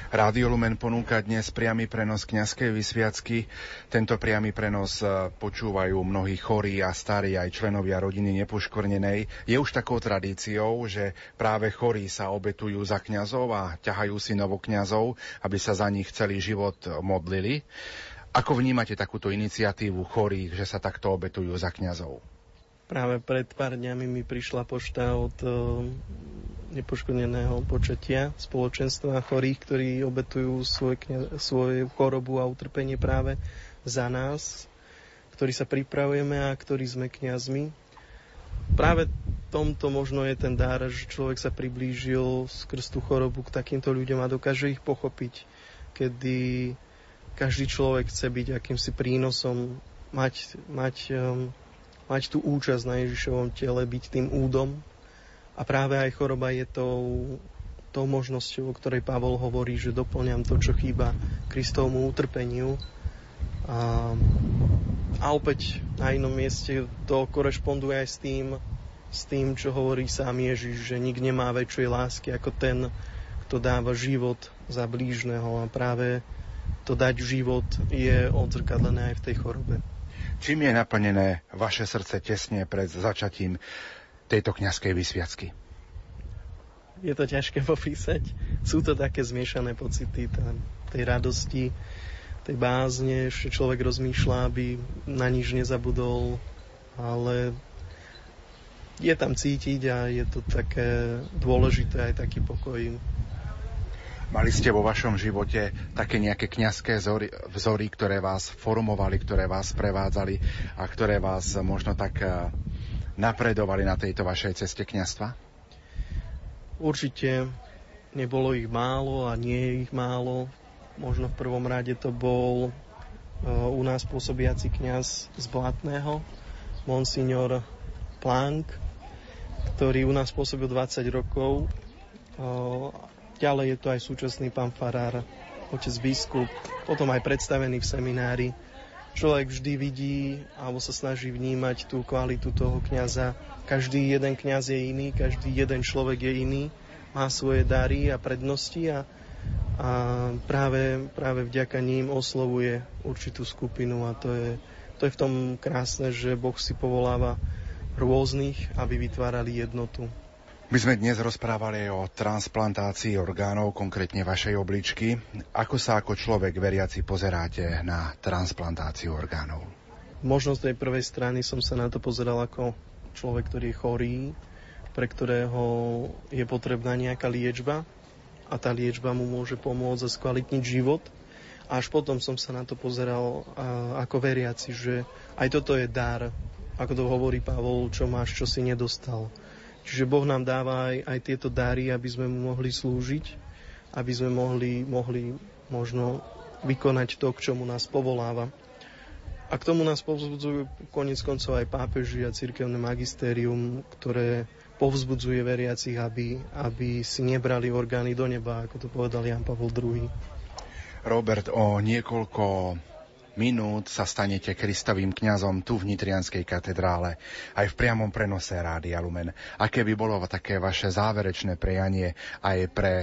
Rádio Lumen ponúka dnes priamy prenos kňazskej vysviacky. Tento priamy prenos e, počúvajú mnohí chorí a starí aj členovia rodiny nepoškornenej. Je už takou tradíciou, že práve chorí sa obetujú za kňazov a ťahajú si novokňazov, aby sa za nich celý život modlili. Ako vnímate takúto iniciatívu chorých, že sa takto obetujú za kňazov? Práve pred pár dňami mi prišla pošta od e, nepoškodeného početia spoločenstva chorých, ktorí obetujú svoj, svoju chorobu a utrpenie práve za nás, ktorí sa pripravujeme a ktorí sme kňazmi. Práve tomto možno je ten dar, že človek sa priblížil skrz tú chorobu k takýmto ľuďom a dokáže ich pochopiť, kedy každý človek chce byť akýmsi prínosom, mať, mať um, mať tú účasť na Ježišovom tele, byť tým údom. A práve aj choroba je tou, tou možnosťou, o ktorej Pavol hovorí, že doplňam to, čo chýba Kristovmu utrpeniu. A, a opäť na inom mieste to korešponduje aj s tým, s tým, čo hovorí sám Ježiš, že nik nemá väčšej lásky ako ten, kto dáva život za blížneho a práve to dať život je odzrkadlené aj v tej chorobe. Čím je naplnené vaše srdce tesne pred začatím tejto kňazskej vysviacky? Je to ťažké <laughs> popísať. Sú to také zmiešané pocity tam, tej radosti, tej bázne, že človek rozmýšľa, aby na nič nezabudol, ale je tam cítiť a je to také dôležité aj taký pokoj Mali ste vo vašom živote také nejaké kňazské vzory, vzory, ktoré vás formovali, ktoré vás prevádzali a ktoré vás možno tak eh, napredovali na tejto vašej ceste kňazstva? Určite nebolo ich málo a nie ich málo. Možno v prvom rade to bol eh, u nás pôsobiaci kňaz z Blatného, monsignor Plank, ktorý u nás pôsobil 20 rokov eh, Ďalej je to aj súčasný pán Farár, otec biskup, potom aj predstavený v seminári. Človek vždy vidí alebo sa snaží vnímať tú kvalitu toho kňaza. Každý jeden kňaz je iný, každý jeden človek je iný, má svoje dary a prednosti a, a práve, práve vďaka ním oslovuje určitú skupinu a to je, to je v tom krásne, že Boh si povoláva rôznych, aby vytvárali jednotu. My sme dnes rozprávali o transplantácii orgánov, konkrétne vašej obličky. Ako sa ako človek veriaci pozeráte na transplantáciu orgánov? Možno z tej prvej strany som sa na to pozeral ako človek, ktorý je chorý, pre ktorého je potrebná nejaká liečba a tá liečba mu môže pomôcť a skvalitniť život. Až potom som sa na to pozeral ako veriaci, že aj toto je dar, ako to hovorí Pavol, čo máš, čo si nedostal Čiže Boh nám dáva aj, aj tieto dary, aby sme mu mohli slúžiť, aby sme mohli, mohli možno vykonať to, k čomu nás povoláva. A k tomu nás povzbudzujú konec koncov aj pápeži a cirkevné magistérium, ktoré povzbudzuje veriacich, aby, aby si nebrali orgány do neba, ako to povedal Jan Pavel II. Robert, o niekoľko minút sa stanete Kristovým kňazom tu v Nitrianskej katedrále, aj v priamom prenose Rádia Lumen. Aké by bolo také vaše záverečné prejanie aj pre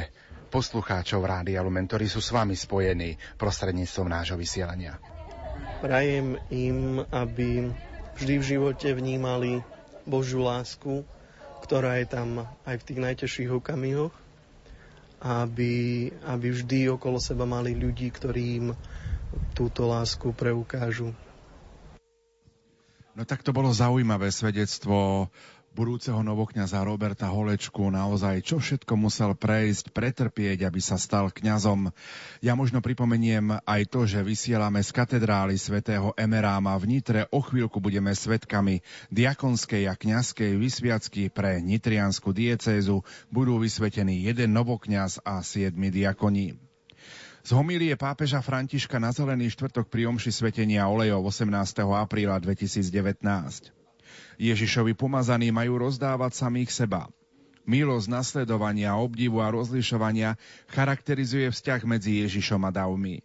poslucháčov Rádia Lumen, ktorí sú s vami spojení prostredníctvom nášho vysielania? Prajem im, aby vždy v živote vnímali Božiu lásku, ktorá je tam aj v tých najtežších okamihoch, aby, aby vždy okolo seba mali ľudí, ktorí im túto lásku preukážu. No tak to bolo zaujímavé svedectvo budúceho novokňaza Roberta Holečku naozaj, čo všetko musel prejsť, pretrpieť, aby sa stal kňazom. Ja možno pripomeniem aj to, že vysielame z katedrály svätého Emeráma v Nitre. O chvíľku budeme svetkami diakonskej a kňazskej vysviacky pre nitriansku diecézu. Budú vysvetení jeden novokňaz a siedmi diakoni. Z homílie pápeža Františka na Zelený štvrtok pri omši svetenia olejov 18. apríla 2019. Ježišovi pomazaní majú rozdávať samých seba. Milosť nasledovania, obdivu a rozlišovania charakterizuje vzťah medzi Ježišom a davmi.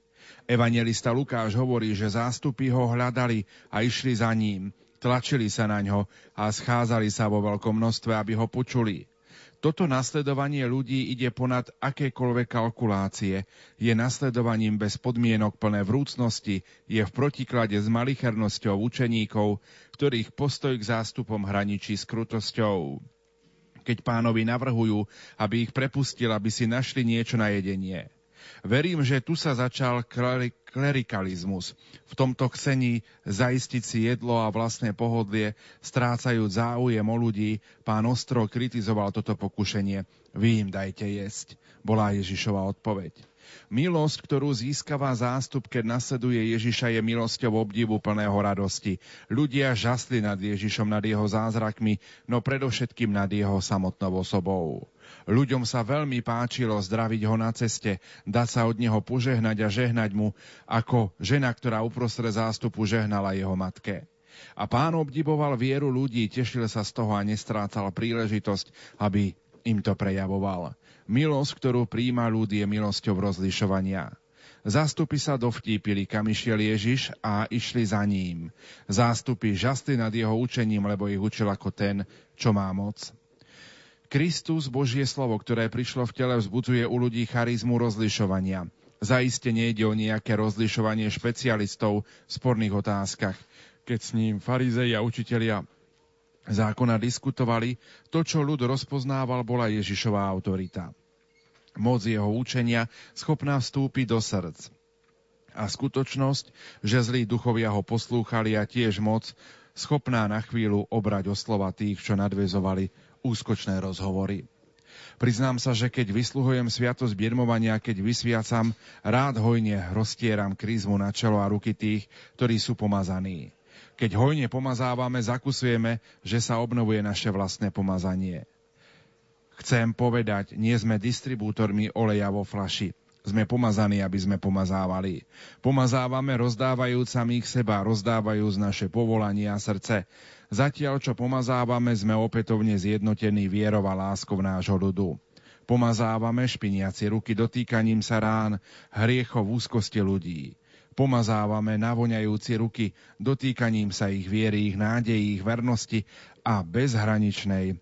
Evangelista Lukáš hovorí, že zástupy ho hľadali a išli za ním, tlačili sa na ňo a schádzali sa vo veľkom množstve, aby ho počuli. Toto nasledovanie ľudí ide ponad akékoľvek kalkulácie, je nasledovaním bez podmienok plné vrúcnosti, je v protiklade s malichernosťou učeníkov, ktorých postoj k zástupom hraničí s krutosťou. Keď pánovi navrhujú, aby ich prepustil, aby si našli niečo na jedenie – Verím, že tu sa začal klerikalizmus. V tomto chcení zaistiť si jedlo a vlastné pohodlie, strácajúc záujem o ľudí, pán Ostro kritizoval toto pokušenie. Vy im dajte jesť, bola Ježišova odpoveď. Milosť, ktorú získava zástup, keď nasleduje Ježiša, je milosťou obdivu plného radosti. Ľudia žasli nad Ježišom, nad jeho zázrakmi, no predovšetkým nad jeho samotnou osobou. Ľuďom sa veľmi páčilo zdraviť ho na ceste, dať sa od neho požehnať a žehnať mu, ako žena, ktorá uprostred zástupu žehnala jeho matke. A pán obdivoval vieru ľudí, tešil sa z toho a nestrácal príležitosť, aby im to prejavoval. Milosť, ktorú príjma ľud, je milosťou rozlišovania. Zástupy sa dovtípili, kam išiel Ježiš a išli za ním. Zástupy žasli nad jeho učením, lebo ich učil ako ten, čo má moc. Kristus, Božie slovo, ktoré prišlo v tele, vzbudzuje u ľudí charizmu rozlišovania. Zaiste nejde o nejaké rozlišovanie špecialistov v sporných otázkach. Keď s ním farizei a učitelia zákona diskutovali, to, čo ľud rozpoznával, bola Ježišová autorita. Moc jeho učenia schopná vstúpiť do srdc. A skutočnosť, že zlí duchovia ho poslúchali a tiež moc, schopná na chvíľu obrať o slova tých, čo nadvezovali úskočné rozhovory. Priznám sa, že keď vysluhujem sviatosť birmovania, keď vysviacam, rád hojne roztieram krízmu na čelo a ruky tých, ktorí sú pomazaní. Keď hojne pomazávame, zakusujeme, že sa obnovuje naše vlastné pomazanie. Chcem povedať, nie sme distribútormi oleja vo flaši. Sme pomazaní, aby sme pomazávali. Pomazávame rozdávajúc samých seba, rozdávajúc naše povolanie a srdce. Zatiaľ, čo pomazávame, sme opätovne zjednotení vierou a láskou nášho ľudu. Pomazávame špiniaci ruky dotýkaním sa rán, hriechov úzkosti ľudí. Pomazávame navoňajúci ruky dotýkaním sa ich viery, ich nádejí, ich vernosti a bezhraničnej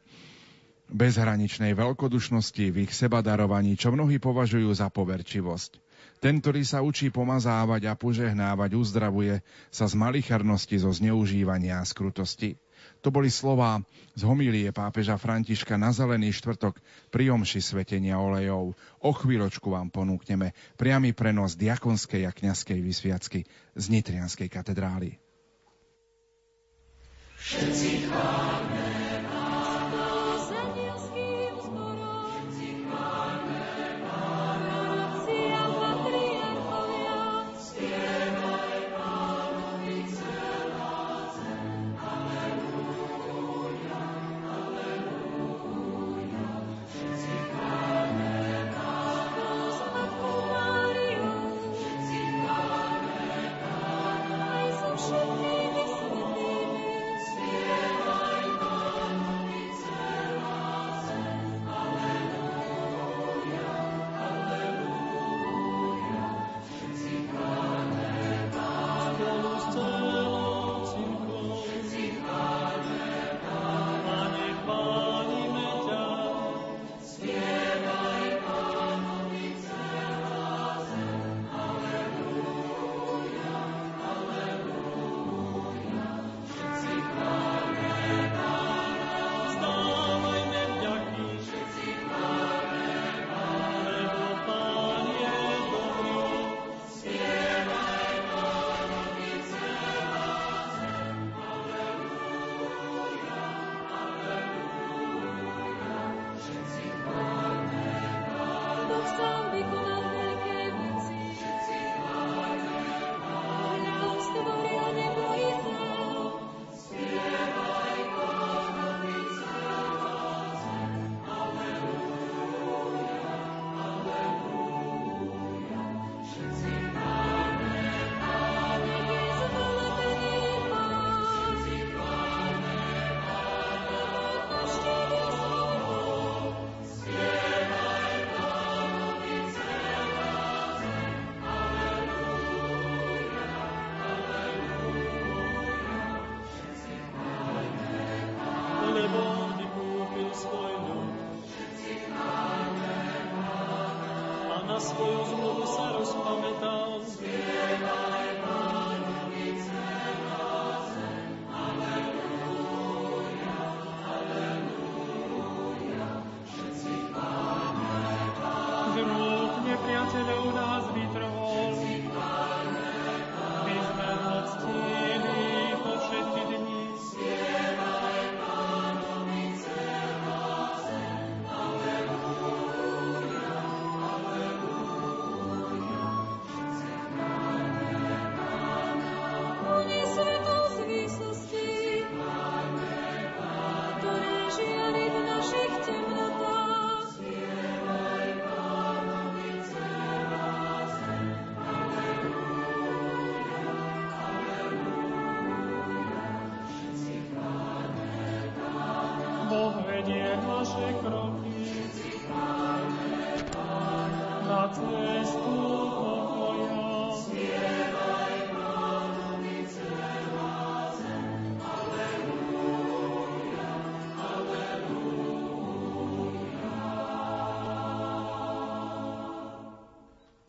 bezhraničnej veľkodušnosti v ich sebadarovaní, čo mnohí považujú za poverčivosť. Ten, ktorý sa učí pomazávať a požehnávať, uzdravuje sa z malicharnosti, zo zneužívania a skrutosti. To boli slová z homílie pápeža Františka na zelený štvrtok pri omši svetenia olejov. O chvíľočku vám ponúkneme priamy prenos diakonskej a kňazskej vysviacky z Nitrianskej katedrály. Všetci chválme naše kroky na cestu.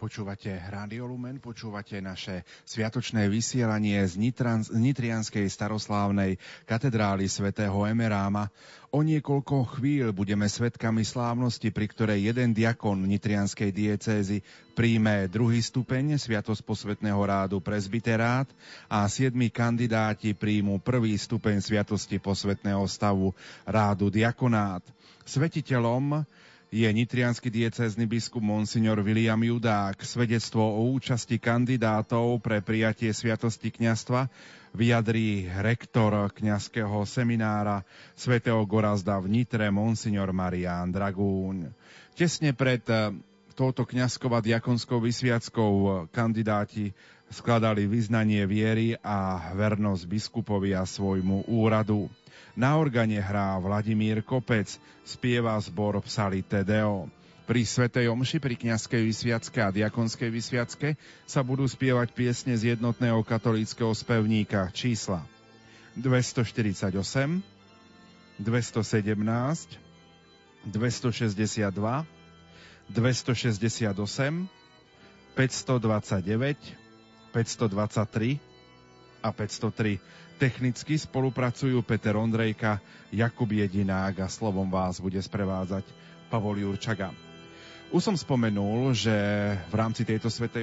Počúvate Rádio Lumen, počúvate naše sviatočné vysielanie z, Nitran, z Nitrianskej staroslávnej katedrály svätého Emeráma. O niekoľko chvíľ budeme svetkami slávnosti, pri ktorej jeden diakon Nitrianskej diecézy príjme druhý stupeň Sviatosť posvetného rádu prezbiterát a siedmi kandidáti príjmu prvý stupeň Sviatosti posvetného stavu rádu diakonát. Svetiteľom je nitrianský diecézny biskup Monsignor William Judák. Svedectvo o účasti kandidátov pre prijatie sviatosti kňastva vyjadrí rektor kňazského seminára svätého Gorazda v Nitre Monsignor Marián Dragúň. Tesne pred eh, touto kňazkou a diakonskou vysviackou eh, kandidáti skladali vyznanie viery a vernosť biskupovi a svojmu úradu. Na organe hrá Vladimír Kopec, spieva zbor Psali Tedeo. Pri Svetej Omši, pri kniazkej vysviacke a diakonskej vysviacke sa budú spievať piesne z jednotného katolického spevníka čísla 248, 217, 262, 268, 529, 523 a 503. Technicky spolupracujú Peter Ondrejka, Jakub Jedinák a slovom vás bude sprevádzať Pavol Jurčaga. Už som spomenul, že v rámci tejto svetej